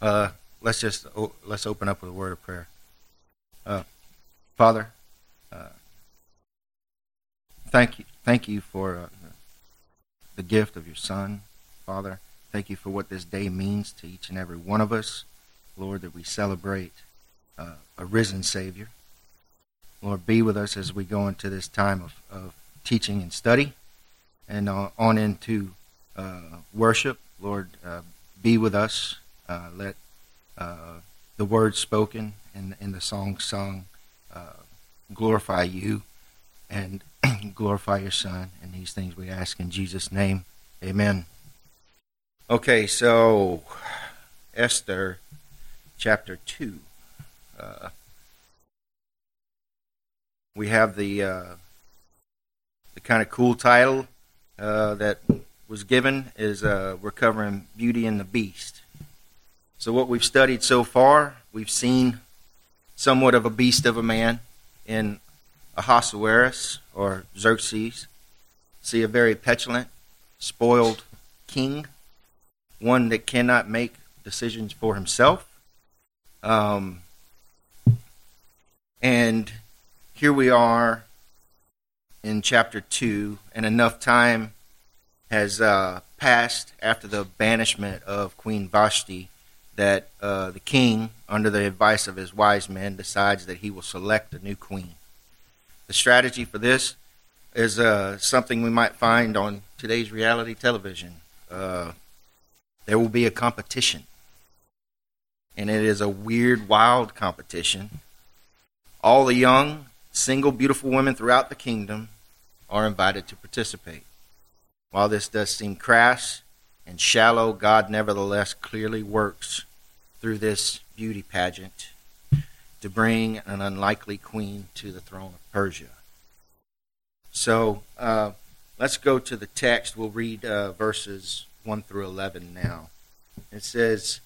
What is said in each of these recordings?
Uh, let's just let's open up with a word of prayer. Uh, Father, uh, thank you, thank you for uh, the gift of your Son, Father. Thank you for what this day means to each and every one of us, Lord. That we celebrate uh, a risen Savior. Lord, be with us as we go into this time of, of teaching and study, and uh, on into worship. Lord, be with us uh, let uh, the words spoken and, and the song sung uh, glorify you and glorify your Son. And these things we ask in Jesus' name. Amen. Okay, so Esther chapter 2. Uh, we have the uh, the kind of cool title uh, that was given is uh, we're covering Beauty and the Beast. So, what we've studied so far, we've seen somewhat of a beast of a man in Ahasuerus or Xerxes. See a very petulant, spoiled king, one that cannot make decisions for himself. Um, and here we are in chapter 2, and enough time has uh, passed after the banishment of Queen Vashti that uh, the king, under the advice of his wise men, decides that he will select a new queen. The strategy for this is uh, something we might find on today's reality television. Uh, there will be a competition, and it is a weird, wild competition. All the young, single, beautiful women throughout the kingdom are invited to participate. While this does seem crass and shallow, God nevertheless clearly works through this beauty pageant to bring an unlikely queen to the throne of Persia. So uh, let's go to the text. We'll read uh, verses 1 through 11 now. It says,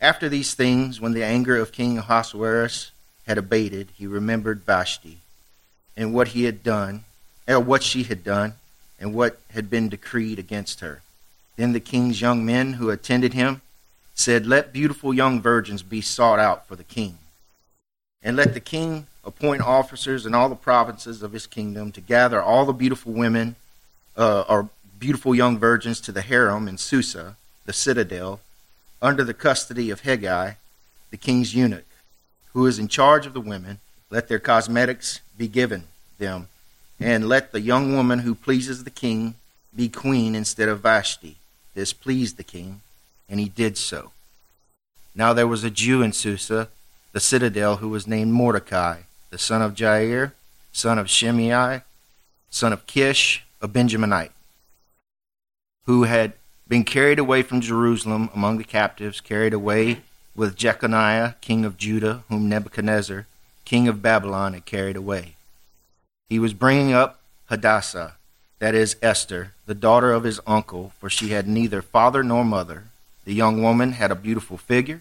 After these things, when the anger of King Ahasuerus had abated, he remembered Vashti and what he had done, or what she had done, and what had been decreed against her. Then the king's young men who attended him said, Let beautiful young virgins be sought out for the king. And let the king appoint officers in all the provinces of his kingdom to gather all the beautiful women uh, or beautiful young virgins to the harem in Susa, the citadel, under the custody of Hegai, the king's eunuch, who is in charge of the women. Let their cosmetics be given them, and let the young woman who pleases the king be queen instead of Vashti. This pleased the king and he did so. Now there was a Jew in Susa, the citadel, who was named Mordecai, the son of Jair, son of Shimei, son of Kish, a Benjaminite, who had been carried away from Jerusalem among the captives, carried away with Jeconiah, king of Judah, whom Nebuchadnezzar, king of Babylon, had carried away. He was bringing up Hadassah, that is Esther, the daughter of his uncle, for she had neither father nor mother the young woman had a beautiful figure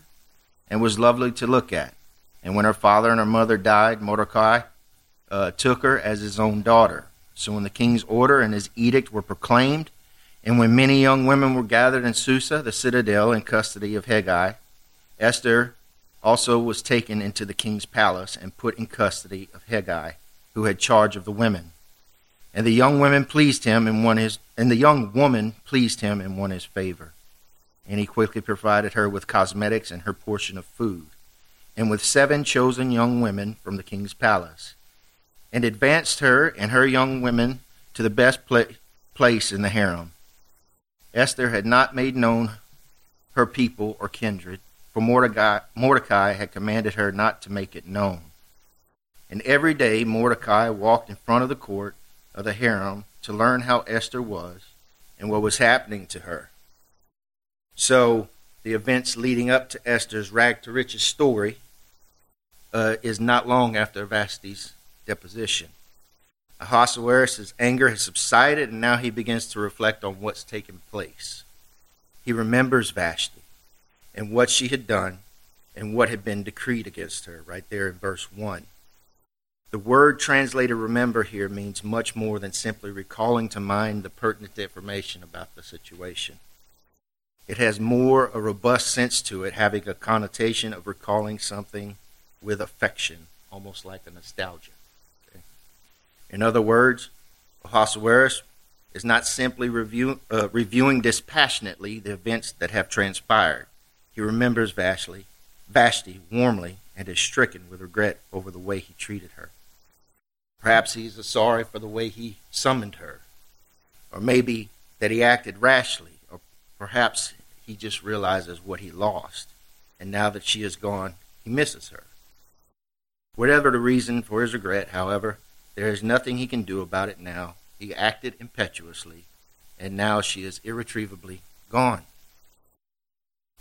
and was lovely to look at. And when her father and her mother died, Mordecai uh, took her as his own daughter. So when the king's order and his edict were proclaimed, and when many young women were gathered in Susa, the citadel, in custody of Hegai, Esther also was taken into the king's palace and put in custody of Hegai, who had charge of the women. And the young women pleased him and won his and the young woman pleased him and won his favor and he quickly provided her with cosmetics and her portion of food, and with seven chosen young women from the king's palace, and advanced her and her young women to the best place in the harem. Esther had not made known her people or kindred, for Mordecai, Mordecai had commanded her not to make it known. And every day Mordecai walked in front of the court of the harem to learn how Esther was and what was happening to her. So the events leading up to Esther's rag to riches story uh, is not long after Vashti's deposition. Ahasuerus' anger has subsided, and now he begins to reflect on what's taken place. He remembers Vashti and what she had done and what had been decreed against her, right there in verse 1. The word translated remember here means much more than simply recalling to mind the pertinent information about the situation. It has more a robust sense to it, having a connotation of recalling something with affection, almost like a nostalgia. Okay? In other words, Ahasuerus is not simply review, uh, reviewing dispassionately the events that have transpired. He remembers Vashti, Vashti warmly and is stricken with regret over the way he treated her. Perhaps he is sorry for the way he summoned her, or maybe that he acted rashly, perhaps he just realizes what he lost, and now that she is gone, he misses her. Whatever the reason for his regret, however, there is nothing he can do about it now he acted impetuously, and now she is irretrievably gone.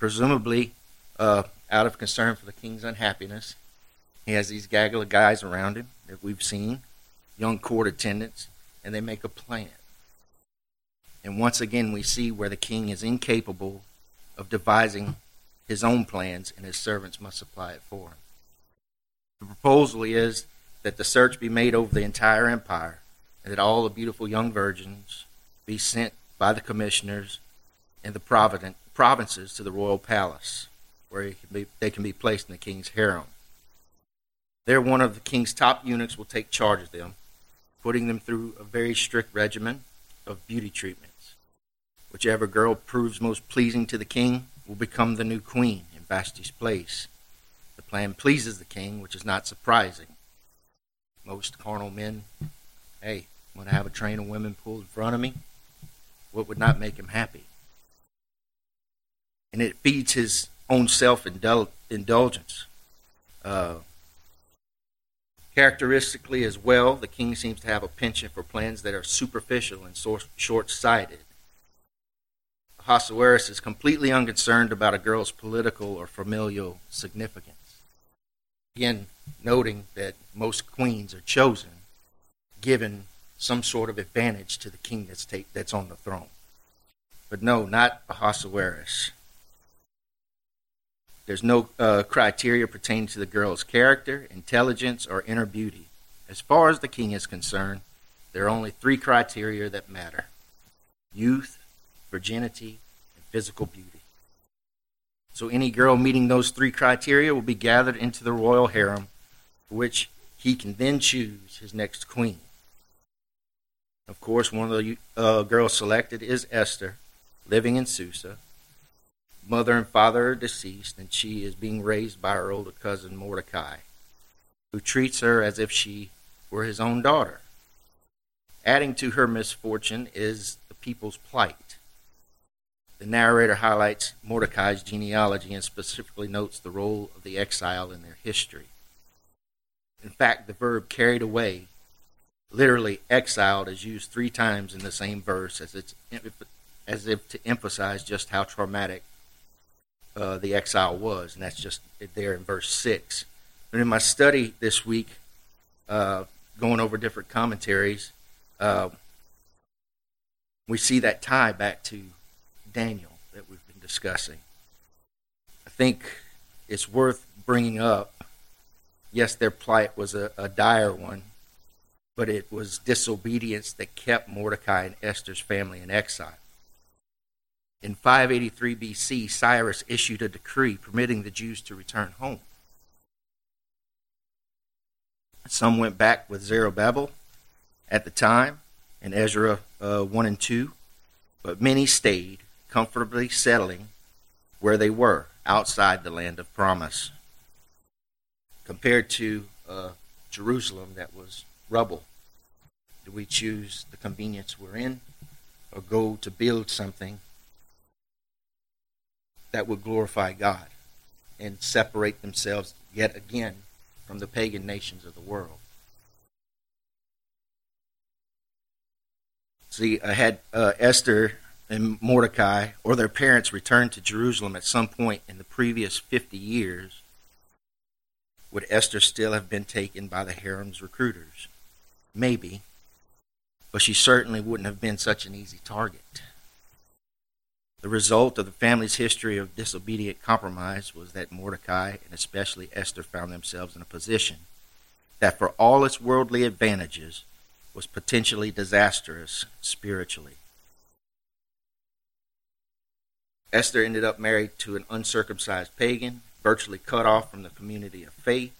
Presumably, uh, out of concern for the king's unhappiness, he has these gaggle of guys around him that we've seen, young court attendants, and they make a plan. And once again, we see where the king is incapable of devising his own plans, and his servants must supply it for him. The proposal is that the search be made over the entire empire, and that all the beautiful young virgins be sent by the commissioners in the provinces to the royal palace, where can be, they can be placed in the king's harem. There, one of the king's top eunuchs will take charge of them, putting them through a very strict regimen of beauty treatments. Whichever girl proves most pleasing to the king will become the new queen in Vashti's place. The plan pleases the king, which is not surprising. Most carnal men, hey, want to have a train of women pulled in front of me? What would not make him happy? And it feeds his own self indulgence. Uh, characteristically, as well, the king seems to have a penchant for plans that are superficial and short sighted. Ahasuerus is completely unconcerned about a girl's political or familial significance. Again, noting that most queens are chosen given some sort of advantage to the king that's, take, that's on the throne. But no, not Ahasuerus. There's no uh, criteria pertaining to the girl's character, intelligence, or inner beauty. As far as the king is concerned, there are only three criteria that matter youth, virginity, and physical beauty. So any girl meeting those three criteria will be gathered into the royal harem, for which he can then choose his next queen. Of course, one of the uh, girls selected is Esther, living in Susa. Mother and father are deceased, and she is being raised by her older cousin Mordecai, who treats her as if she were his own daughter. Adding to her misfortune is the people's plight. The narrator highlights Mordecai's genealogy and specifically notes the role of the exile in their history. In fact, the verb carried away literally exiled is used three times in the same verse as it's as if to emphasize just how traumatic uh, the exile was, and that's just there in verse six. But in my study this week, uh, going over different commentaries, uh, we see that tie back to Daniel that we've been discussing. I think it's worth bringing up. Yes, their plight was a, a dire one, but it was disobedience that kept Mordecai and Esther's family in exile. In 583 BC, Cyrus issued a decree permitting the Jews to return home. Some went back with Zerubbabel at the time, in Ezra uh, 1 and 2, but many stayed, comfortably settling where they were, outside the land of promise. Compared to uh, Jerusalem, that was rubble. Do we choose the convenience we're in or go to build something that would glorify God and separate themselves yet again from the pagan nations of the world? See, I had uh, Esther and Mordecai or their parents returned to Jerusalem at some point in the previous 50 years, would Esther still have been taken by the harem's recruiters? Maybe. But she certainly wouldn't have been such an easy target. The result of the family's history of disobedient compromise was that Mordecai and especially Esther found themselves in a position that, for all its worldly advantages, was potentially disastrous spiritually. Esther ended up married to an uncircumcised pagan, virtually cut off from the community of faith,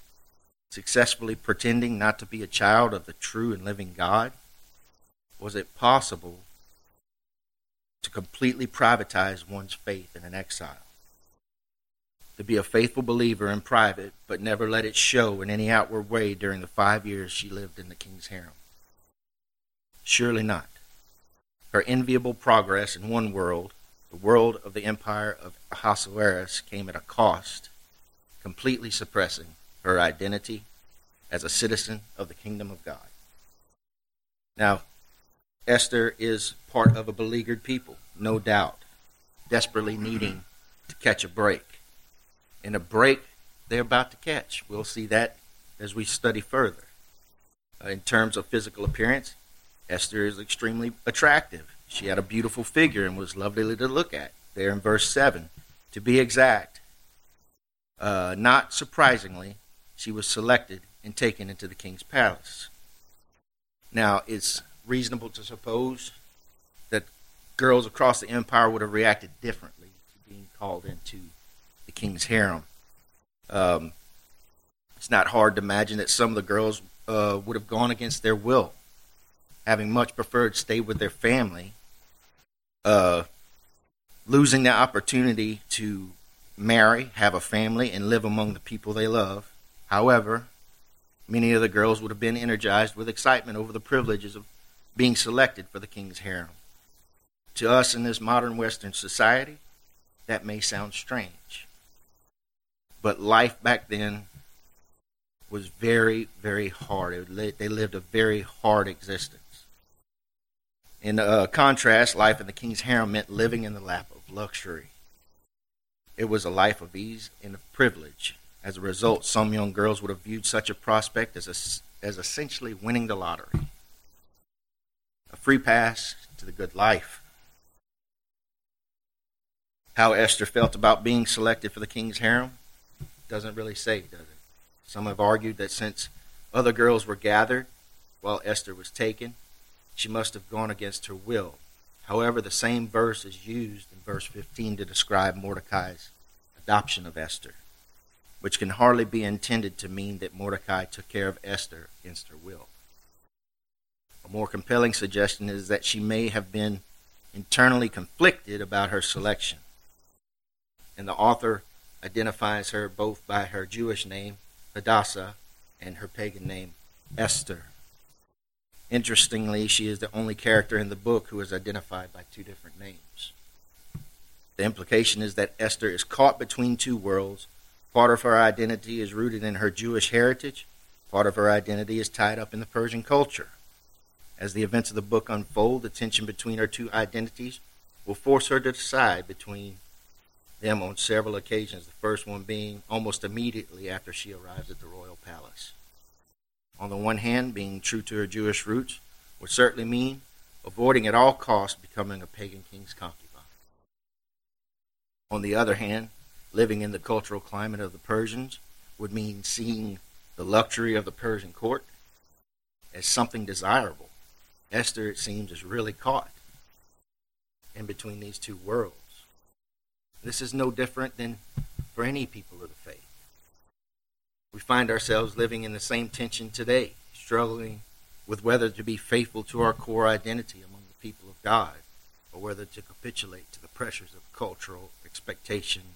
successfully pretending not to be a child of the true and living God. Was it possible to completely privatize one's faith in an exile? To be a faithful believer in private, but never let it show in any outward way during the five years she lived in the king's harem? Surely not. Her enviable progress in one world, the world of the empire of Ahasuerus, came at a cost, completely suppressing her identity as a citizen of the kingdom of God. Now, Esther is part of a beleaguered people, no doubt, desperately needing to catch a break. And a break they're about to catch. We'll see that as we study further. Uh, in terms of physical appearance, Esther is extremely attractive. She had a beautiful figure and was lovely to look at. There in verse 7. To be exact, uh, not surprisingly, she was selected and taken into the king's palace. Now, it's reasonable to suppose that girls across the empire would have reacted differently to being called into the king's harem. Um, it's not hard to imagine that some of the girls uh, would have gone against their will having much preferred stay with their family, uh, losing the opportunity to marry, have a family, and live among the people they love. However, many of the girls would have been energized with excitement over the privileges of being selected for the king's harem. To us in this modern Western society, that may sound strange. But life back then was very, very hard. They lived a very hard existence. In uh, contrast, life in the king's harem meant living in the lap of luxury. It was a life of ease and of privilege. As a result, some young girls would have viewed such a prospect as, a, as essentially winning the lottery a free pass to the good life. How Esther felt about being selected for the king's harem doesn't really say, does it? Some have argued that since other girls were gathered while Esther was taken, she must have gone against her will. However, the same verse is used in verse 15 to describe Mordecai's adoption of Esther, which can hardly be intended to mean that Mordecai took care of Esther against her will. A more compelling suggestion is that she may have been internally conflicted about her selection. And the author identifies her both by her Jewish name, Hadassah, and her pagan name, Esther. Interestingly, she is the only character in the book who is identified by two different names. The implication is that Esther is caught between two worlds. Part of her identity is rooted in her Jewish heritage, part of her identity is tied up in the Persian culture. As the events of the book unfold, the tension between her two identities will force her to decide between them on several occasions, the first one being almost immediately after she arrives at the royal palace. On the one hand, being true to her Jewish roots would certainly mean avoiding at all costs becoming a pagan king's concubine. On the other hand, living in the cultural climate of the Persians would mean seeing the luxury of the Persian court as something desirable. Esther, it seems, is really caught in between these two worlds. This is no different than for any people of the faith. We find ourselves living in the same tension today, struggling with whether to be faithful to our core identity among the people of God or whether to capitulate to the pressures of cultural expectations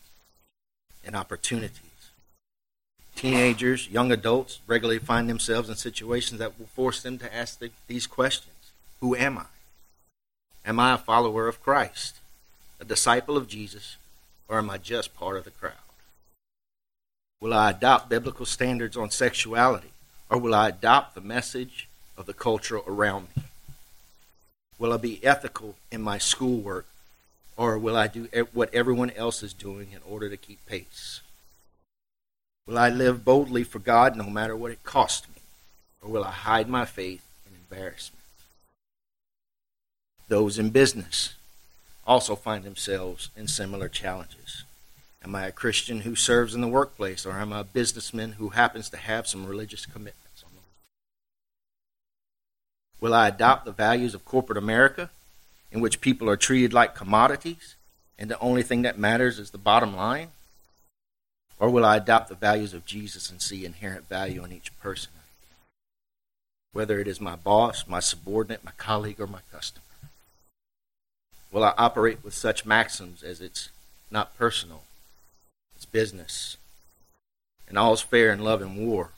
and opportunities. Teenagers, young adults regularly find themselves in situations that will force them to ask the, these questions Who am I? Am I a follower of Christ, a disciple of Jesus, or am I just part of the crowd? Will I adopt biblical standards on sexuality? Or will I adopt the message of the culture around me? Will I be ethical in my schoolwork? Or will I do what everyone else is doing in order to keep pace? Will I live boldly for God no matter what it costs me? Or will I hide my faith in embarrassment? Those in business also find themselves in similar challenges. Am I a Christian who serves in the workplace, or am I a businessman who happens to have some religious commitments? Will I adopt the values of corporate America, in which people are treated like commodities, and the only thing that matters is the bottom line? Or will I adopt the values of Jesus and see inherent value in each person? Whether it is my boss, my subordinate, my colleague, or my customer. Will I operate with such maxims as it's not personal, business, and all's fair in love and war?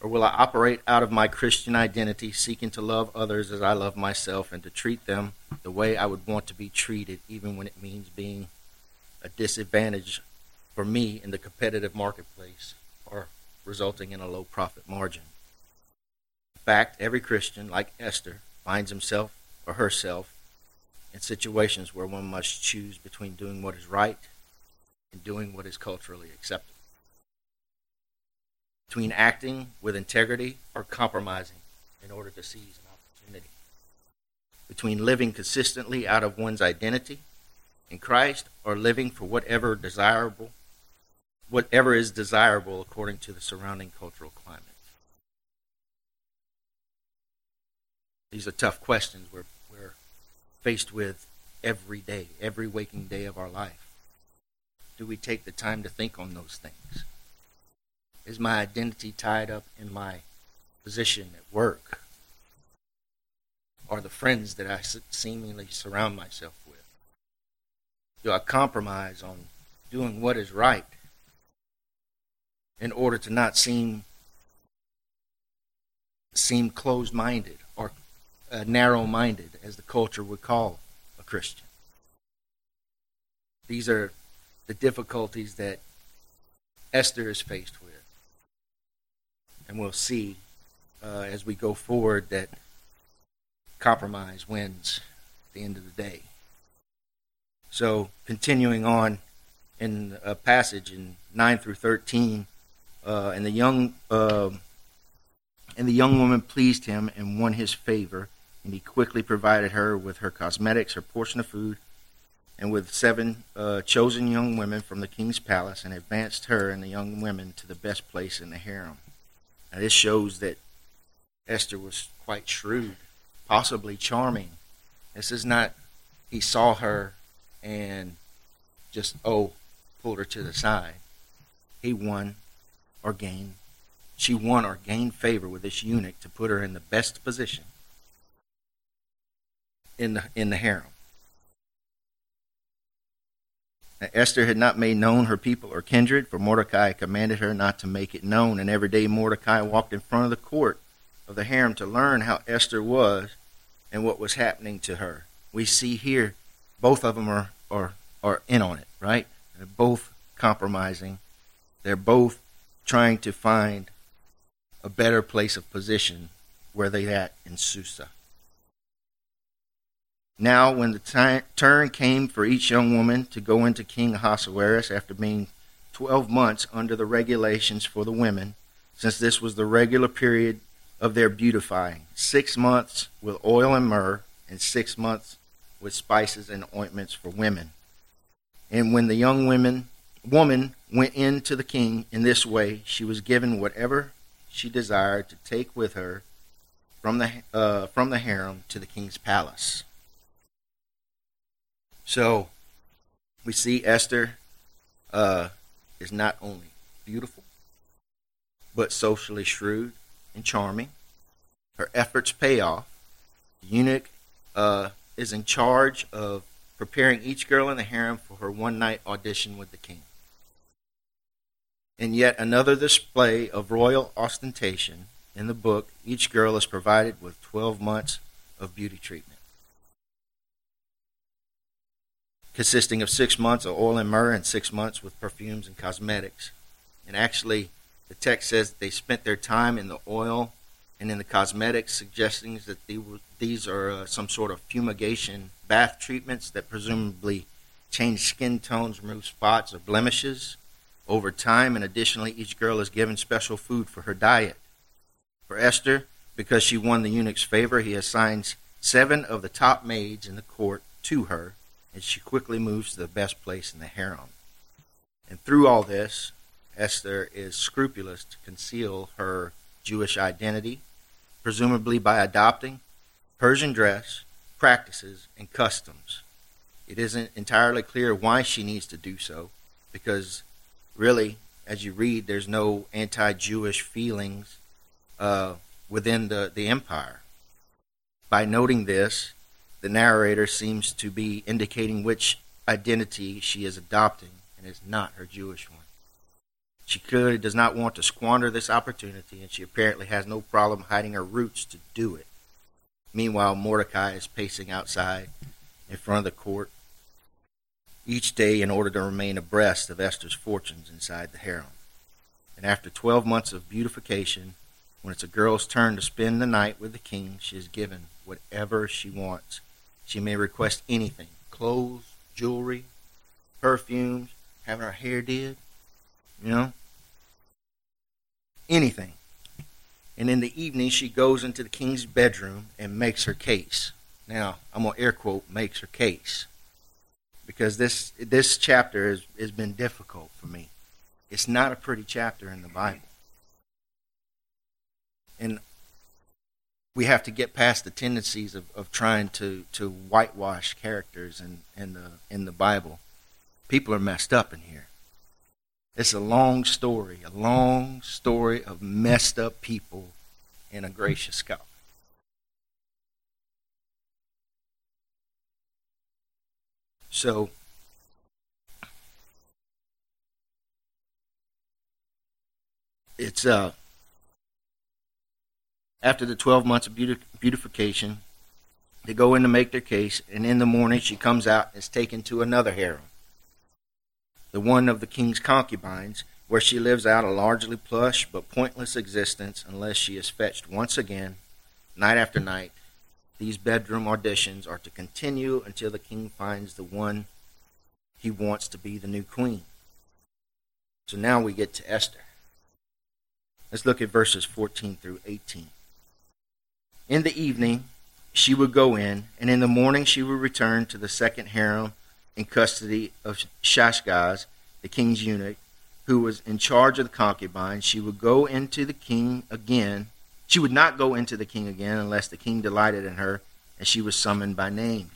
Or will I operate out of my Christian identity, seeking to love others as I love myself and to treat them the way I would want to be treated, even when it means being a disadvantage for me in the competitive marketplace or resulting in a low profit margin? In fact, every Christian, like Esther, finds himself or herself in situations where one must choose between doing what is right and doing what is culturally acceptable between acting with integrity or compromising in order to seize an opportunity, between living consistently out of one's identity in Christ or living for whatever desirable whatever is desirable according to the surrounding cultural climate. These are tough questions we're, we're faced with every day, every waking day of our life. Do we take the time to think on those things? Is my identity tied up in my position at work? Or the friends that I seemingly surround myself with? Do I compromise on doing what is right in order to not seem seem closed-minded or uh, narrow-minded, as the culture would call a Christian? These are the difficulties that Esther is faced with and we'll see uh, as we go forward that compromise wins at the end of the day. So, continuing on in a passage in 9 through 13, uh, and the young uh, and the young woman pleased him and won his favor, and he quickly provided her with her cosmetics, her portion of food, and with seven uh, chosen young women from the king's palace, and advanced her and the young women to the best place in the harem. Now, this shows that Esther was quite shrewd, possibly charming. This is not, he saw her and just, oh, pulled her to the side. He won or gained, she won or gained favor with this eunuch to put her in the best position in the, in the harem. Esther had not made known her people or kindred, for Mordecai commanded her not to make it known. And every day Mordecai walked in front of the court of the harem to learn how Esther was and what was happening to her. We see here both of them are, are, are in on it, right? They're both compromising. They're both trying to find a better place of position where they at in Susa. Now, when the t- turn came for each young woman to go into King Ahasuerus after being 12 months under the regulations for the women, since this was the regular period of their beautifying, six months with oil and myrrh, and six months with spices and ointments for women. And when the young women, woman went in to the king in this way, she was given whatever she desired to take with her from the, uh, from the harem to the king's palace. So we see Esther uh, is not only beautiful, but socially shrewd and charming. Her efforts pay off. The eunuch uh, is in charge of preparing each girl in the harem for her one night audition with the king. In yet another display of royal ostentation in the book, each girl is provided with 12 months of beauty treatment. Consisting of six months of oil and myrrh and six months with perfumes and cosmetics. And actually, the text says they spent their time in the oil and in the cosmetics, suggesting that these are uh, some sort of fumigation bath treatments that presumably change skin tones, remove spots or blemishes over time. And additionally, each girl is given special food for her diet. For Esther, because she won the eunuch's favor, he assigns seven of the top maids in the court to her and she quickly moves to the best place in the harem. And through all this, Esther is scrupulous to conceal her Jewish identity, presumably by adopting Persian dress, practices, and customs. It isn't entirely clear why she needs to do so, because really, as you read, there's no anti Jewish feelings uh, within the, the empire. By noting this, the narrator seems to be indicating which identity she is adopting, and is not her Jewish one. She clearly does not want to squander this opportunity, and she apparently has no problem hiding her roots to do it. Meanwhile, Mordecai is pacing outside in front of the court each day in order to remain abreast of Esther's fortunes inside the harem. And after 12 months of beautification, when it's a girl's turn to spend the night with the king, she is given whatever she wants. She may request anything clothes, jewelry, perfumes, having her hair did, you know anything. And in the evening, she goes into the king's bedroom and makes her case. Now, I'm going to air quote, makes her case. Because this, this chapter has, has been difficult for me. It's not a pretty chapter in the Bible. And we have to get past the tendencies of, of trying to, to whitewash characters in, in, the, in the Bible. People are messed up in here. It's a long story, a long story of messed up people and a gracious God. So, it's uh after the 12 months of beautification they go in to make their case and in the morning she comes out and is taken to another harem the one of the king's concubines, where she lives out a largely plush but pointless existence unless she is fetched once again, night after night. These bedroom auditions are to continue until the king finds the one he wants to be the new queen. So now we get to Esther. Let's look at verses 14 through 18. In the evening, she would go in, and in the morning she would return to the second harem in custody of Shaashgaz, the king's eunuch, who was in charge of the concubines. She would go into the king again. She would not go into the king again unless the king delighted in her, and she was summoned by name.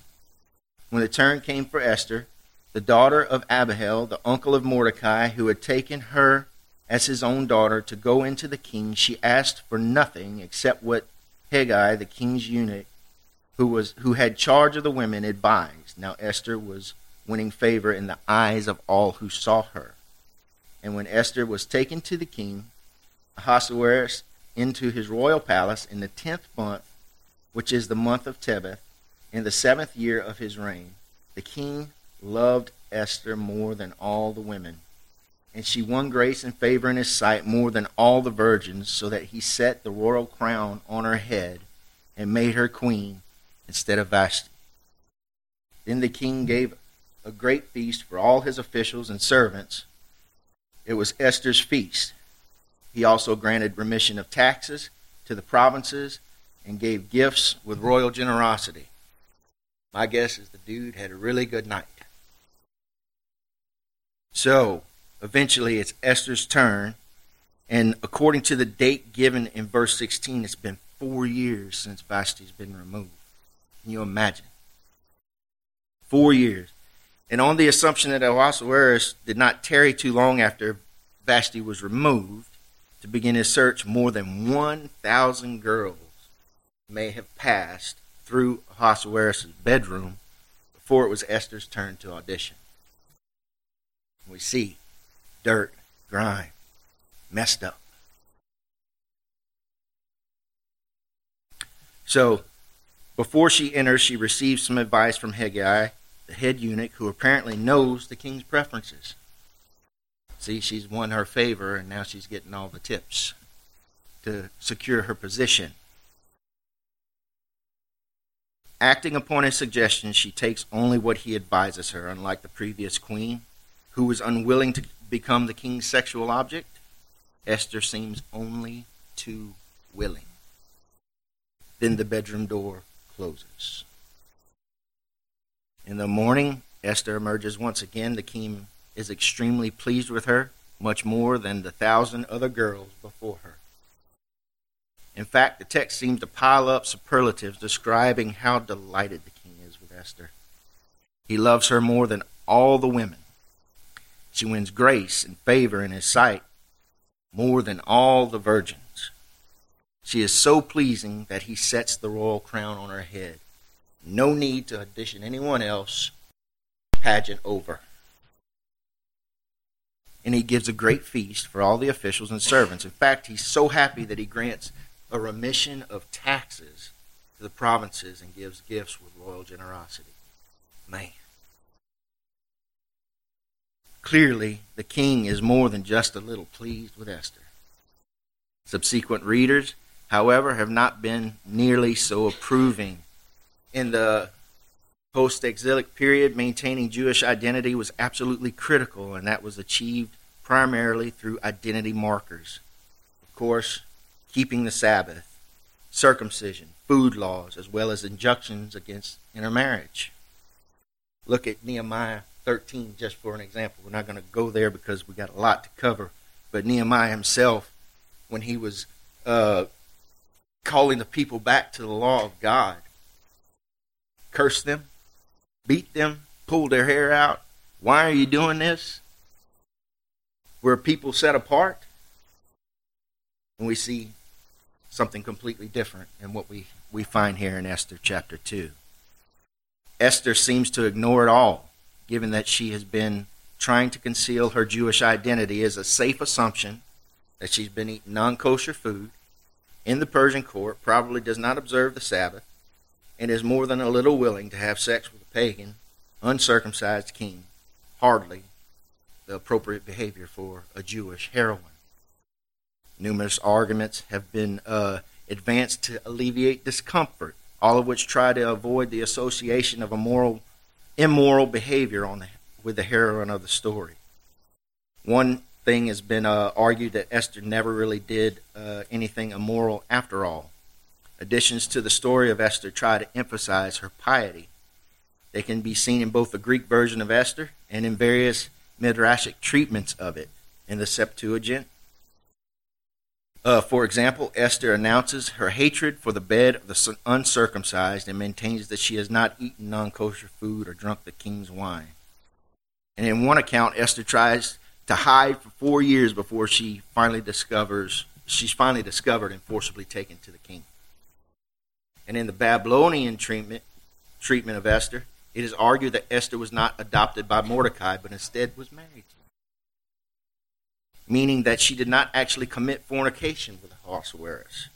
When the turn came for Esther, the daughter of Abihail, the uncle of Mordecai, who had taken her as his own daughter to go into the king, she asked for nothing except what Hegai, the king's eunuch, who was who had charge of the women, advised. Now Esther was winning favor in the eyes of all who saw her. And when Esther was taken to the king, Ahasuerus, into his royal palace in the tenth month, which is the month of Tebeth, in the seventh year of his reign, the king loved Esther more than all the women. And she won grace and favor in his sight more than all the virgins, so that he set the royal crown on her head and made her queen instead of Vashti. Then the king gave a great feast for all his officials and servants. It was Esther's feast. He also granted remission of taxes to the provinces and gave gifts with royal generosity. My guess is the dude had a really good night. So, eventually, it's Esther's turn. And according to the date given in verse 16, it's been four years since Vashti's been removed. Can you imagine? Four years. And on the assumption that Ahasuerus did not tarry too long after Vashti was removed to begin his search, more than 1,000 girls may have passed through Ahasuerus' bedroom before it was Esther's turn to audition. We see dirt, grime, messed up. So, before she enters, she receives some advice from Hegai the head eunuch, who apparently knows the king's preferences. See, she's won her favor, and now she's getting all the tips to secure her position. Acting upon his suggestions, she takes only what he advises her, unlike the previous queen, who was unwilling to become the king's sexual object. Esther seems only too willing. Then the bedroom door closes. In the morning, Esther emerges once again. The king is extremely pleased with her, much more than the thousand other girls before her. In fact, the text seems to pile up superlatives describing how delighted the king is with Esther. He loves her more than all the women. She wins grace and favor in his sight more than all the virgins. She is so pleasing that he sets the royal crown on her head. No need to audition anyone else pageant over. And he gives a great feast for all the officials and servants. In fact, he's so happy that he grants a remission of taxes to the provinces and gives gifts with royal generosity. Man. Clearly, the king is more than just a little pleased with Esther. Subsequent readers, however, have not been nearly so approving. In the post exilic period, maintaining Jewish identity was absolutely critical, and that was achieved primarily through identity markers. Of course, keeping the Sabbath, circumcision, food laws, as well as injunctions against intermarriage. Look at Nehemiah 13 just for an example. We're not going to go there because we got a lot to cover. But Nehemiah himself, when he was uh, calling the people back to the law of God, cursed them, beat them, pulled their hair out. Why are you doing this? Were people set apart? And we see something completely different in what we, we find here in Esther chapter 2. Esther seems to ignore it all given that she has been trying to conceal her Jewish identity, is a safe assumption that she's been eating non kosher food in the Persian court, probably does not observe the Sabbath, and is more than a little willing to have sex with a pagan, uncircumcised king. Hardly the appropriate behavior for a Jewish heroine. Numerous arguments have been uh, advanced to alleviate discomfort, all of which try to avoid the association of a moral immoral behavior on the, with the heroine of the story. One thing has been uh, argued that Esther never really did uh, anything immoral after all. Additions to the story of Esther try to emphasize her piety. They can be seen in both the Greek version of Esther and in various midrashic treatments of it in the Septuagint uh, for example, Esther announces her hatred for the bed of the uncircumcised and maintains that she has not eaten non kosher food or drunk the king's wine. And in one account, Esther tries to hide for four years before she finally discovers she's finally discovered and forcibly taken to the king. And in the Babylonian treatment treatment of Esther, it is argued that Esther was not adopted by Mordecai, but instead was married meaning that she did not actually commit fornication with Ahasuerus.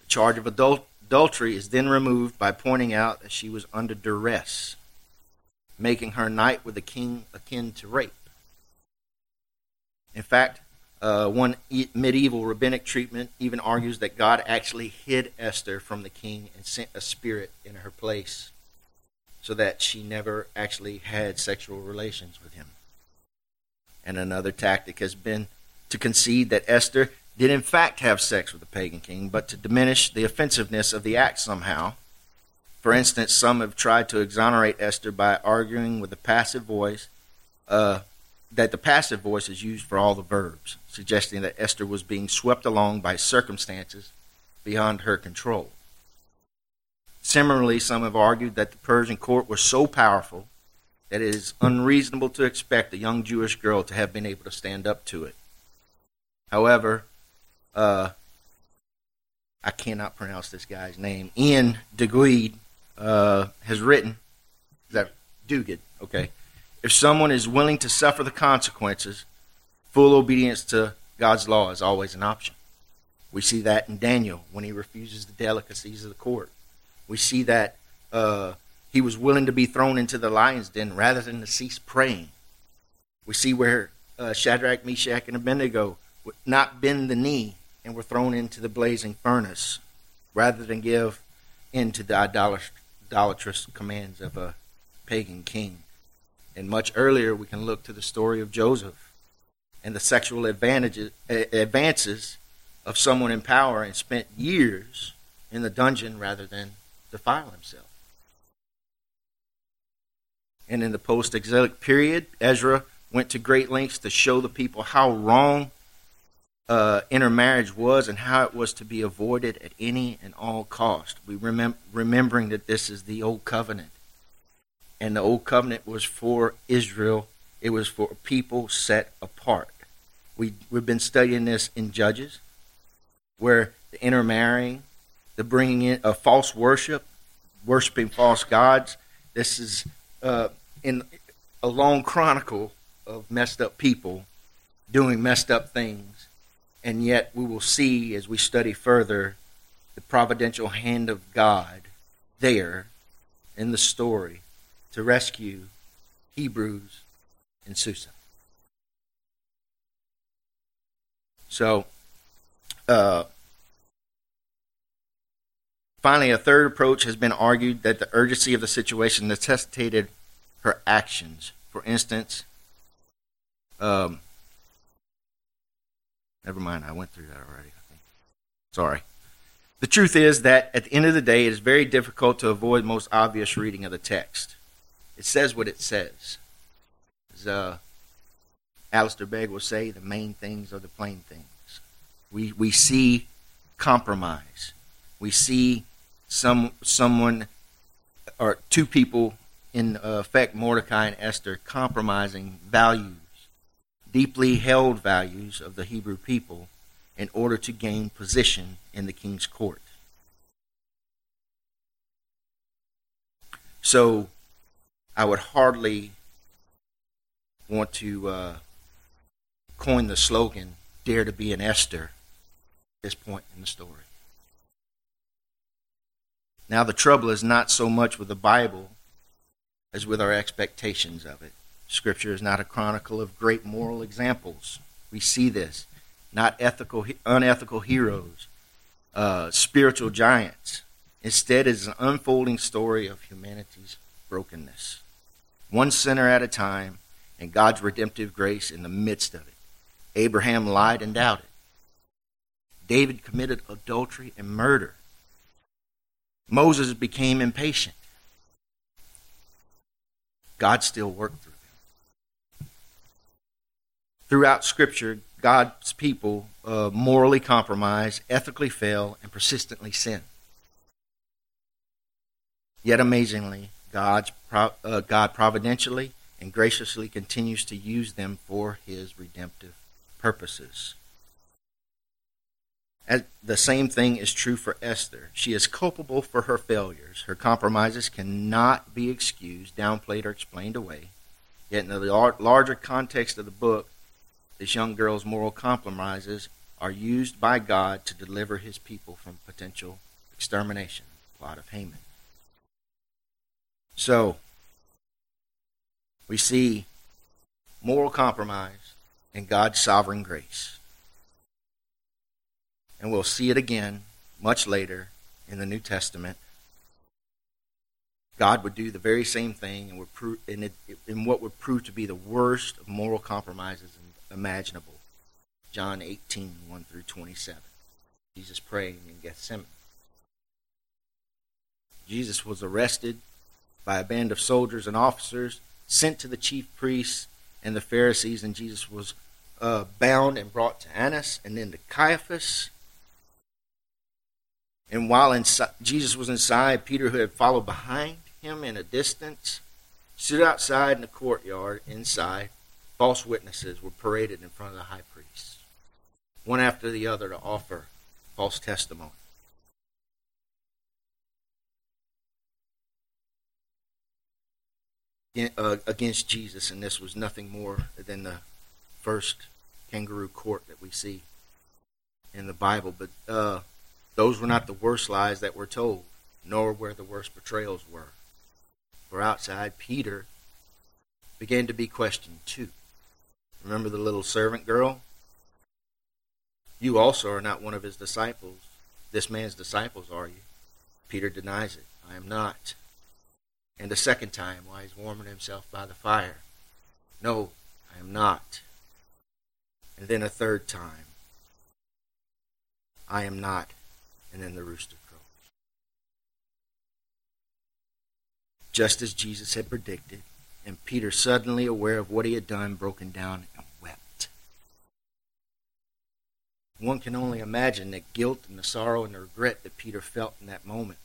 The charge of adul- adultery is then removed by pointing out that she was under duress, making her night with the king akin to rape. In fact, uh, one medieval rabbinic treatment even argues that God actually hid Esther from the king and sent a spirit in her place so that she never actually had sexual relations with him. And another tactic has been to concede that Esther did in fact have sex with the pagan king, but to diminish the offensiveness of the act somehow. For instance, some have tried to exonerate Esther by arguing with the passive voice uh, that the passive voice is used for all the verbs, suggesting that Esther was being swept along by circumstances beyond her control. Similarly, some have argued that the Persian court was so powerful that it is unreasonable to expect a young Jewish girl to have been able to stand up to it. However, uh, I cannot pronounce this guy's name. Ian Duguid uh, has written that Duguid. Okay, if someone is willing to suffer the consequences, full obedience to God's law is always an option. We see that in Daniel when he refuses the delicacies of the court. We see that uh, he was willing to be thrown into the lion's den rather than to cease praying. We see where uh, Shadrach, Meshach, and Abednego not bend the knee and were thrown into the blazing furnace rather than give in to the idolatrous commands of a pagan king. And much earlier, we can look to the story of Joseph and the sexual advantages, eh, advances of someone in power and spent years in the dungeon rather than defile himself. And in the post exilic period, Ezra went to great lengths to show the people how wrong uh, intermarriage was and how it was to be avoided at any and all cost. We remem- remembering that this is the old covenant. and the old covenant was for Israel. It was for people set apart. We we've been studying this in Judges, where the intermarrying, the bringing in of false worship, worshiping false gods. This is uh, in a long chronicle of messed up people doing messed up things, and yet we will see as we study further the providential hand of God there in the story to rescue Hebrews and Susa. So, uh, finally, a third approach has been argued that the urgency of the situation necessitated her actions. For instance, um, never mind, I went through that already. Sorry. The truth is that at the end of the day, it is very difficult to avoid most obvious reading of the text. It says what it says. As uh, Alistair Begg will say, the main things are the plain things. We, we see compromise. We see some someone or two people in effect Mordecai and Esther compromising values, deeply held values of the Hebrew people in order to gain position in the king's court. So I would hardly want to uh, coin the slogan, Dare to be an Esther, at this point in the story. Now, the trouble is not so much with the Bible as with our expectations of it. Scripture is not a chronicle of great moral examples. We see this. Not ethical, unethical heroes, uh, spiritual giants. Instead, it is an unfolding story of humanity's brokenness one sinner at a time, and God's redemptive grace in the midst of it. Abraham lied and doubted. David committed adultery and murder. Moses became impatient. God still worked through. Throughout Scripture, God's people uh, morally compromise, ethically fail, and persistently sin. Yet amazingly, God's uh, God providentially and graciously continues to use them for his redemptive purposes. As the same thing is true for Esther. She is culpable for her failures. Her compromises cannot be excused, downplayed, or explained away. Yet, in the larger context of the book, this young girl's moral compromises are used by God to deliver his people from potential extermination, plot of Haman. So, we see moral compromise and God's sovereign grace. And we'll see it again much later in the New Testament. God would do the very same thing and would prove, in, it, in what would prove to be the worst of moral compromises imaginable. John 18, 1 through 27. Jesus praying in Gethsemane. Jesus was arrested by a band of soldiers and officers sent to the chief priests and the Pharisees, and Jesus was uh, bound and brought to Annas and then to Caiaphas. And while inside, Jesus was inside, Peter, who had followed behind him in a distance, stood outside in the courtyard inside. False witnesses were paraded in front of the high priest, one after the other, to offer false testimony. uh, against Jesus, and this was nothing more than the first kangaroo court that we see in the Bible. But uh, those were not the worst lies that were told, nor where the worst betrayals were. For outside, Peter began to be questioned too. Remember the little servant girl? You also are not one of his disciples. This man's disciples, are you? Peter denies it. I am not. And the second time, while he's warming himself by the fire, No, I am not. And then a third time, I am not. And then the rooster crows. Just as Jesus had predicted, and Peter, suddenly aware of what he had done, broken down and wept. One can only imagine the guilt and the sorrow and the regret that Peter felt in that moment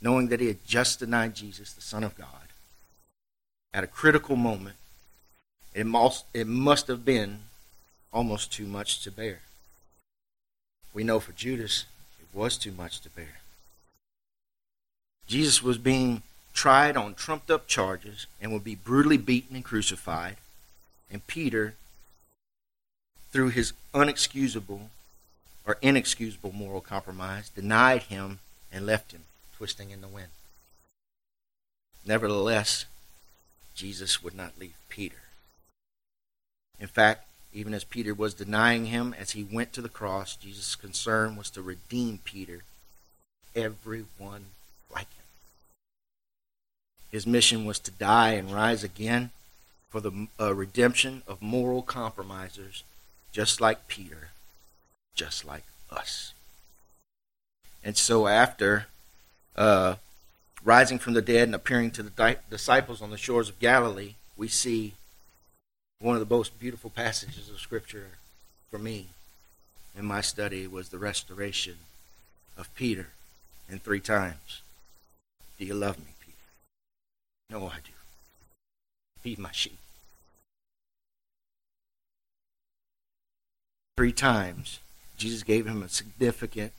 knowing that he had just denied Jesus, the Son of God, at a critical moment, it must, it must have been almost too much to bear. We know for Judas, it was too much to bear. Jesus was being tried on trumped up charges and would be brutally beaten and crucified. And Peter, through his unexcusable or inexcusable moral compromise, denied him and left him twisting in the wind. Nevertheless, Jesus would not leave Peter. In fact, even as Peter was denying him as he went to the cross, Jesus' concern was to redeem Peter, everyone like him. His mission was to die and rise again for the uh, redemption of moral compromisers, just like Peter, just like us. And so, after uh, rising from the dead and appearing to the di- disciples on the shores of Galilee, we see one of the most beautiful passages of Scripture for me in my study was the restoration of Peter in three times. Do you love me? No, I do. Feed my sheep. Three times, Jesus gave him a significant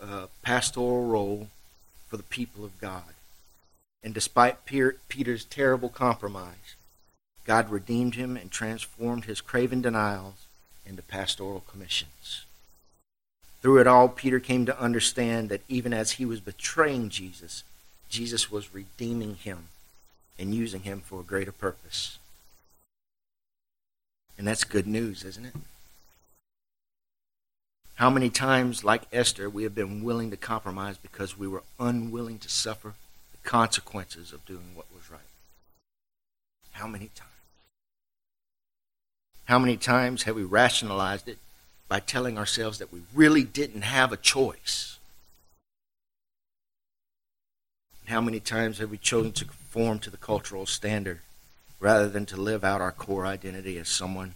uh, pastoral role for the people of God. And despite Peter's terrible compromise, God redeemed him and transformed his craven denials into pastoral commissions. Through it all, Peter came to understand that even as he was betraying Jesus, Jesus was redeeming him and using him for a greater purpose. And that's good news, isn't it? How many times, like Esther, we have been willing to compromise because we were unwilling to suffer the consequences of doing what was right? How many times? How many times have we rationalized it by telling ourselves that we really didn't have a choice? How many times have we chosen to conform to the cultural standard rather than to live out our core identity as someone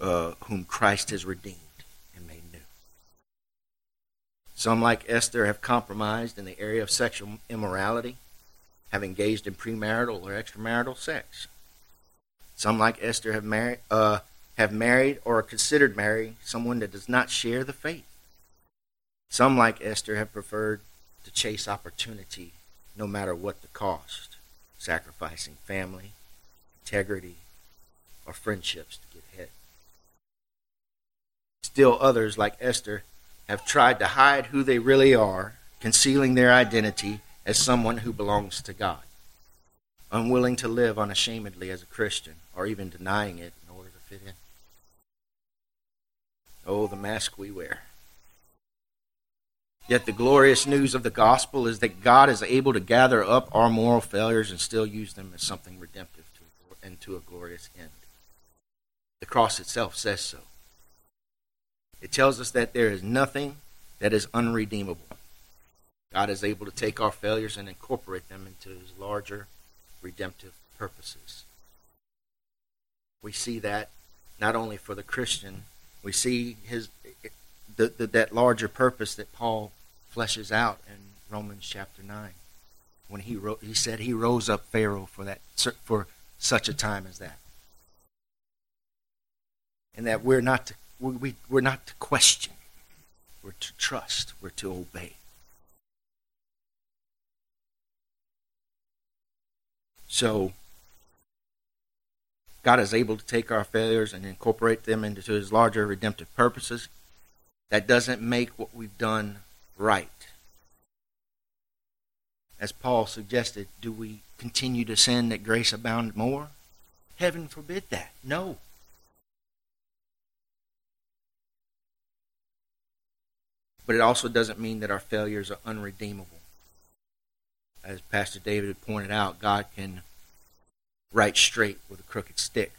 uh, whom Christ has redeemed and made new? Some, like Esther, have compromised in the area of sexual immorality, have engaged in premarital or extramarital sex. Some, like Esther, have married, uh, have married or considered marrying someone that does not share the faith. Some, like Esther, have preferred to chase opportunity no matter what the cost, sacrificing family, integrity, or friendships to get ahead. Still, others, like Esther, have tried to hide who they really are, concealing their identity as someone who belongs to God unwilling to live unashamedly as a Christian, or even denying it in order to fit in. Oh, the mask we wear. Yet the glorious news of the gospel is that God is able to gather up our moral failures and still use them as something redemptive to, and to a glorious end. The cross itself says so. It tells us that there is nothing that is unredeemable. God is able to take our failures and incorporate them into his larger redemptive purposes. We see that not only for the Christian, we see his the, the, that larger purpose that Paul fleshes out in Romans chapter 9 when he wrote he said he rose up Pharaoh for that for such a time as that. And that we're not to, we, we're not to question. We're to trust. We're to obey. So, God is able to take our failures and incorporate them into his larger redemptive purposes. That doesn't make what we've done right. As Paul suggested, do we continue to sin that grace abound more? Heaven forbid that. No. But it also doesn't mean that our failures are unredeemable as Pastor David pointed out, God can write straight with a crooked stick.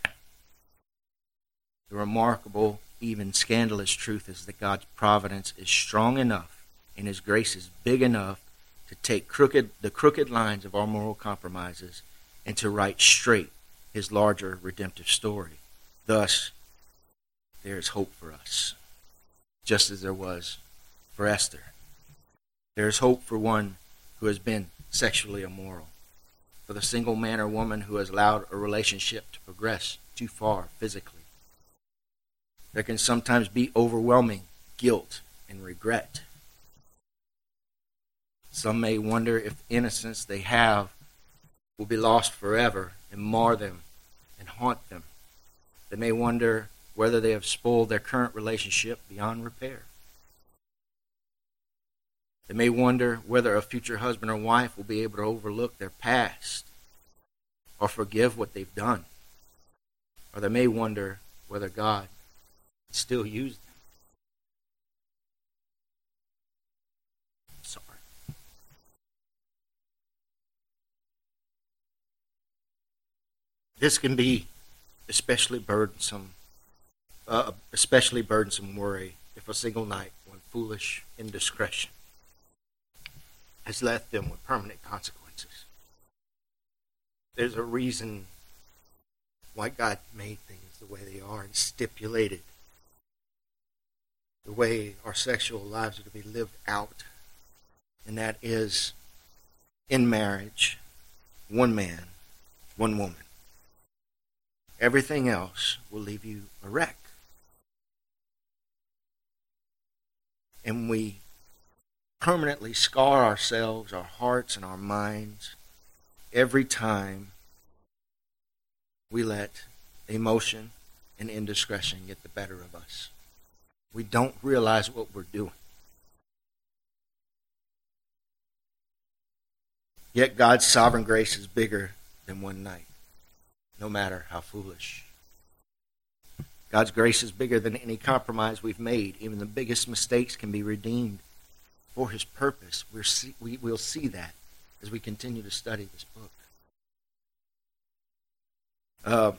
The remarkable, even scandalous truth is that God's providence is strong enough and His grace is big enough to take crooked, the crooked lines of our moral compromises and to write straight His larger redemptive story. Thus, there is hope for us, just as there was for Esther. There is hope for one who has been sexually immoral. for the single man or woman who has allowed a relationship to progress too far physically. There can sometimes be overwhelming guilt and regret. Some may wonder if innocence they have will be lost forever and mar them and haunt them. They may wonder whether they have spoiled their current relationship beyond repair. They may wonder whether a future husband or wife will be able to overlook their past or forgive what they've done. Or they may wonder whether God still use them. Sorry. This can be especially burdensome, uh, especially burdensome worry if a single night, one foolish indiscretion, has left them with permanent consequences. There's a reason why God made things the way they are and stipulated the way our sexual lives are to be lived out. And that is in marriage, one man, one woman. Everything else will leave you a wreck. And we permanently scar ourselves, our hearts, and our minds every time we let emotion and indiscretion get the better of us we don't realize what we're doing. Yet God's sovereign grace is bigger than one night, no matter how foolish. God's grace is bigger than any compromise we've made. Even the biggest mistakes can be redeemed for His purpose. We're see, we, we'll see that as we continue to study this book. Uh,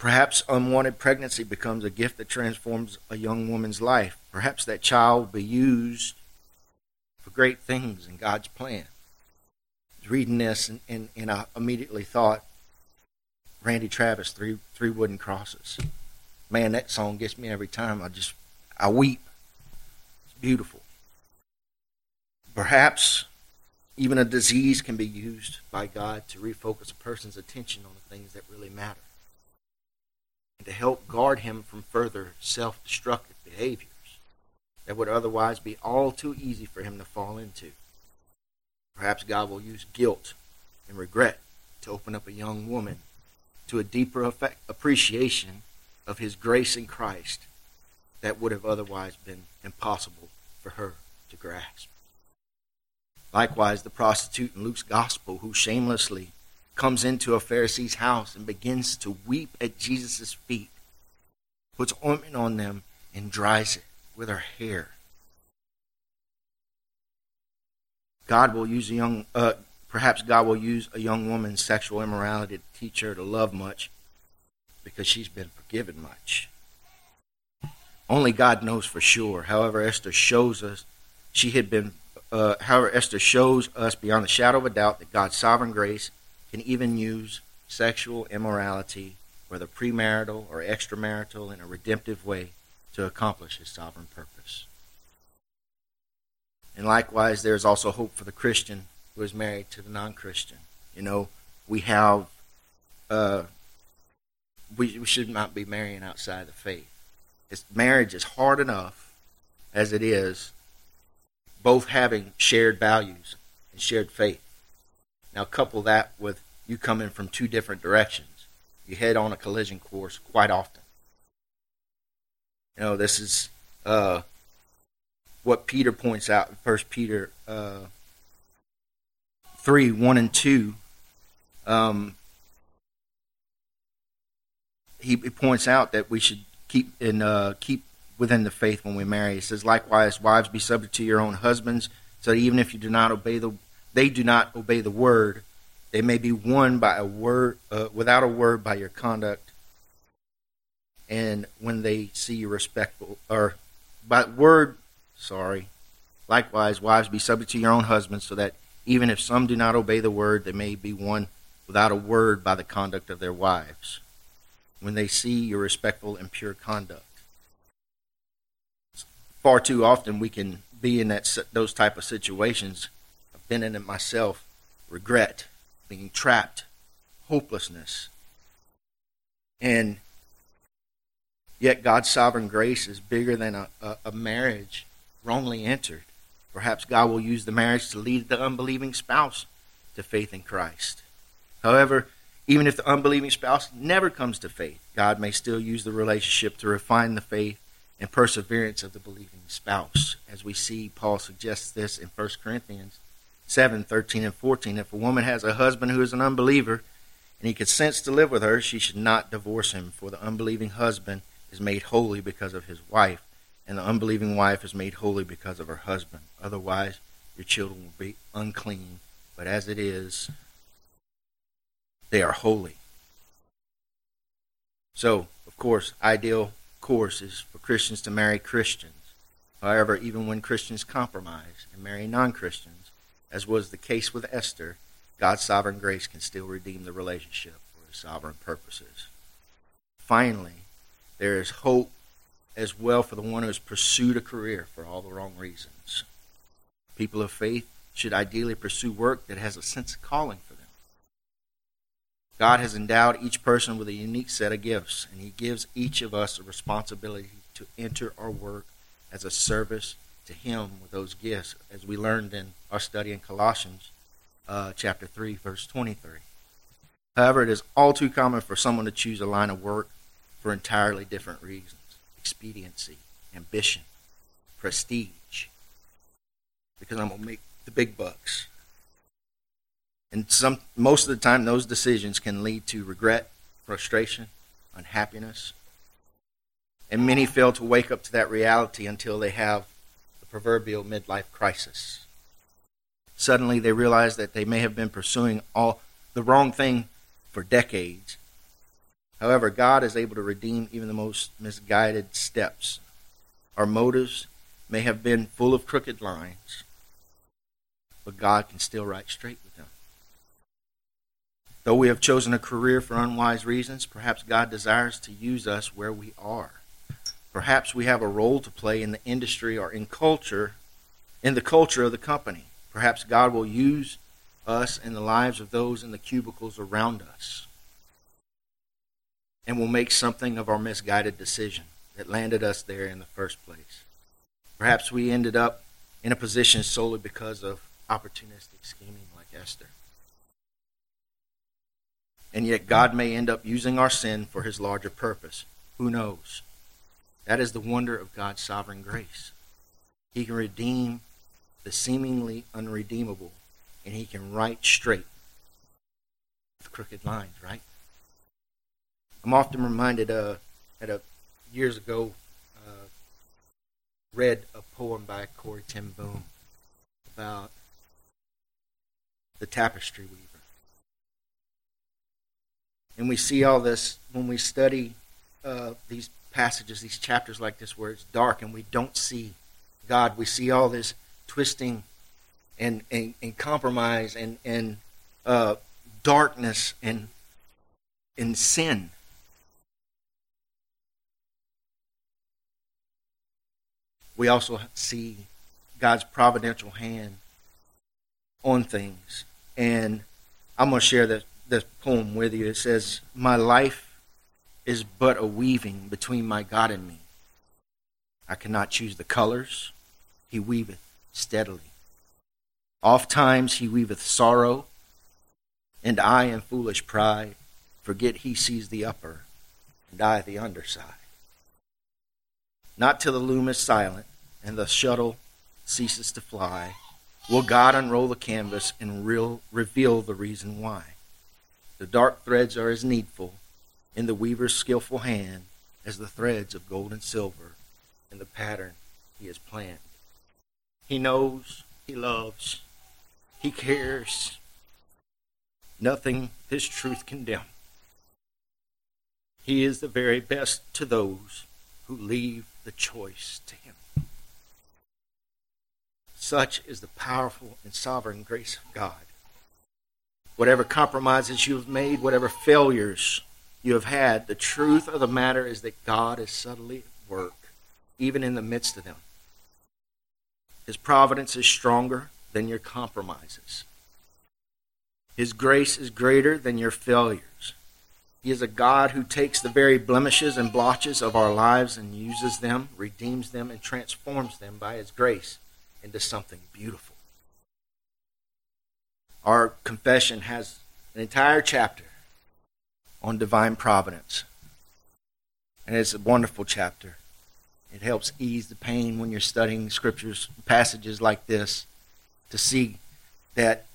Perhaps unwanted pregnancy becomes a gift that transforms a young woman's life. Perhaps that child will be used for great things in God's plan. reading this and, and, and I immediately thought, Randy Travis, three three wooden crosses. Man, that song gets me every time. I just I weep. It's beautiful. Perhaps even a disease can be used by God to refocus a person's attention on the things that really matter and to help guard him from further self destructive behaviors that would otherwise be all too easy for him to fall into. Perhaps God will use guilt and regret to open up a young woman to a deeper effect, appreciation of his grace in Christ that would have otherwise been impossible for her to grasp. Likewise, the prostitute in Luke's gospel who shamelessly comes into a Pharisee's house and begins to weep at Jesus' feet, puts ointment on them, and dries it with her hair. God will use a young, uh, perhaps God will use a young woman's sexual immorality to teach her to love much because she's been forgiven much. Only God knows for sure. However, Esther shows us she had been. Uh, however, Esther shows us beyond the shadow of a doubt that God's sovereign grace can even use sexual immorality, whether premarital or extramarital, in a redemptive way to accomplish his sovereign purpose. And likewise, there is also hope for the Christian who is married to the non Christian. You know, we have, uh, we, we should not be marrying outside the faith. It's, marriage is hard enough as it is, both having shared values and shared faith. Now, couple that with you coming from two different directions. You head on a collision course quite often. You know, this is uh, what Peter points out in 1 Peter uh, 3 1 and 2. Um, he, he, points out that we should keep in uh, keep within the faith when we marry. He says, likewise, wives, be subject to your own husbands, so that even if you do not obey the they do not obey the word. They may be won by a word, uh, without a word, by your conduct. And when they see you respectful, or by word, sorry. Likewise, wives, be subject to your own husbands, so that even if some do not obey the word, they may be won without a word by the conduct of their wives. When they see your respectful and pure conduct. Far too often we can be in that those type of situations been in it myself, regret, being trapped, hopelessness. And yet God's sovereign grace is bigger than a, a, a marriage wrongly entered. Perhaps God will use the marriage to lead the unbelieving spouse to faith in Christ. However, even if the unbelieving spouse never comes to faith, God may still use the relationship to refine the faith and perseverance of the believing spouse. As we see, Paul suggests this in 1 Corinthians 7 13 and 14. If a woman has a husband who is an unbeliever and he consents to live with her, she should not divorce him, for the unbelieving husband is made holy because of his wife, and the unbelieving wife is made holy because of her husband. Otherwise, your children will be unclean, but as it is, they are holy. So, of course, ideal course is for Christians to marry Christians. However, even when Christians compromise and marry non Christians, as was the case with Esther, God's sovereign grace can still redeem the relationship for his sovereign purposes. Finally, there is hope as well for the one who has pursued a career for all the wrong reasons. People of faith should ideally pursue work that has a sense of calling for them. God has endowed each person with a unique set of gifts, and He gives each of us a responsibility to enter our work as a service to Him with those gifts, as we learned in our study in Colossians uh, chapter 3, verse 23. However, it is all too common for someone to choose a line of work for entirely different reasons expediency, ambition, prestige, because I'm going to make the big bucks. And some, most of the time, those decisions can lead to regret, frustration, unhappiness. And many fail to wake up to that reality until they have proverbial midlife crisis. Suddenly, they realize that they may have been pursuing all the wrong thing for decades. However, God is able to redeem even the most misguided steps. Our motives may have been full of crooked lines, but God can still write straight with them. Though we have chosen a career for unwise reasons, perhaps God desires to use us where we are. Perhaps we have a role to play in the industry or in culture, in the culture of the company. Perhaps God will use us in the lives of those in the cubicles around us and will make something of our misguided decision that landed us there in the first place. Perhaps we ended up in a position solely because of opportunistic scheming like Esther. And yet, God may end up using our sin for his larger purpose. Who knows? That is the wonder of God's sovereign grace. He can redeem the seemingly unredeemable, and he can write straight with crooked lines, right? I'm often reminded uh, at a years ago uh, read a poem by Corrie ten Boom about the tapestry weaver. And we see all this when we study uh, these passages, these chapters like this, where it's dark and we don't see God. We see all this twisting and, and, and compromise and, and uh, darkness and, and sin. We also see God's providential hand on things. And I'm going to share this this poem with you. It says, My life is but a weaving between my God and me. I cannot choose the colors. He weaveth steadily. Oft times he weaveth sorrow, and I in foolish pride forget he sees the upper, and I the underside. Not till the loom is silent and the shuttle ceases to fly will God unroll the canvas and real, reveal the reason why. The dark threads are as needful in the weaver's skillful hand as the threads of gold and silver in the pattern he has planned. He knows, he loves, he cares. Nothing his truth condemn. He is the very best to those who leave the choice to him. Such is the powerful and sovereign grace of God whatever compromises you have made, whatever failures you have had, the truth of the matter is that God is subtly at work, even in the midst of them. His providence is stronger than your compromises. His grace is greater than your failures. He is a God who takes the very blemishes and blotches of our lives and uses them, redeems them, and transforms them by His grace into something beautiful. Our confession has an entire chapter on divine providence. And it's a wonderful chapter. It helps ease the pain when you're studying scriptures, passages like this, to see that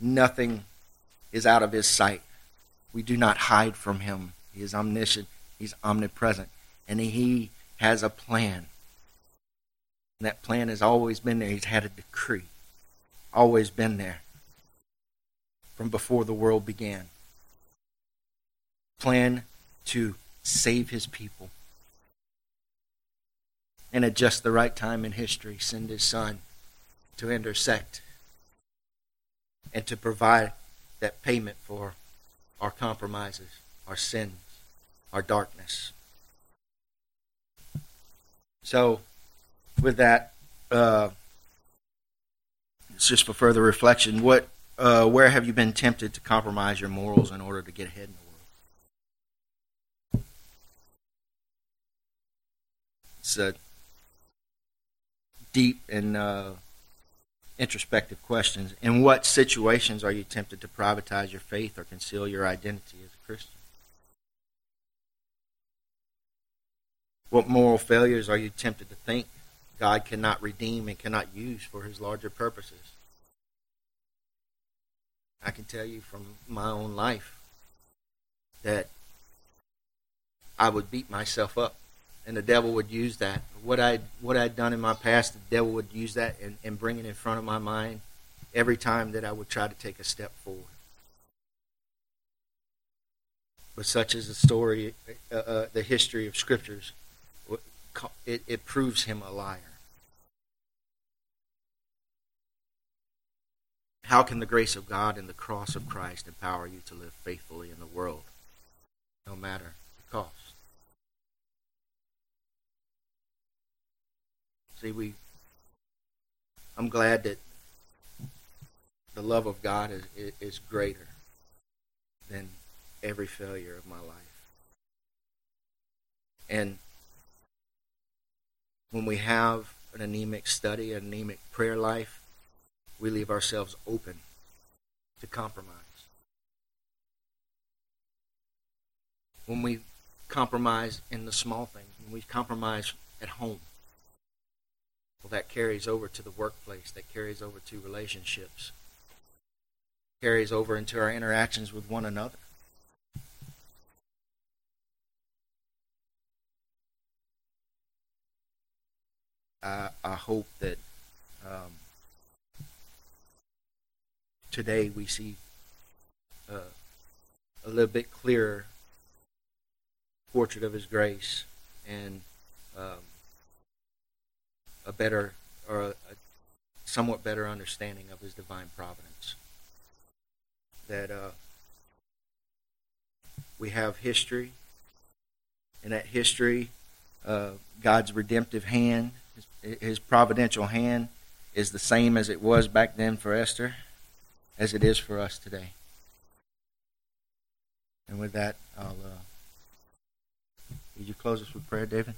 nothing is out of his sight. We do not hide from him. He is omniscient, he's omnipresent, and he has a plan. And that plan has always been there. He's had a decree, always been there from before the world began. Plan to save his people. And at just the right time in history, send his son to intersect and to provide that payment for our compromises, our sins, our darkness. So, with that, uh, it's just for further reflection. What, uh, where have you been tempted to compromise your morals in order to get ahead in the world? It's a deep and uh, introspective questions. In what situations are you tempted to privatize your faith or conceal your identity as a Christian? What moral failures are you tempted to think God cannot redeem and cannot use for his larger purposes? I can tell you from my own life that I would beat myself up and the devil would use that. What I what I'd done in my past, the devil would use that and, and bring it in front of my mind every time that I would try to take a step forward. But such is the story, uh, uh, the history of scriptures. It, it proves him a liar. How can the grace of God and the cross of Christ empower you to live faithfully in the world, no matter the cost? See, we. I'm glad that the love of God is, is, greater than every failure of my life. And when we have an anemic study, an anemic prayer life, we leave ourselves open to compromise. When we compromise in the small things, when we compromise at home, well, that carries over to the workplace, that carries over to relationships, carries over into our interactions with one another. I, I hope that um, today we see uh, a little bit clearer portrait of His grace and um, a better or a, somewhat better understanding of his divine providence. That uh, we have history, and that history, uh, God's redemptive hand, his, his, providential hand, is the same as it was back then for Esther, as it is for us today. And with that, I'll. Uh, would you close us with prayer, David?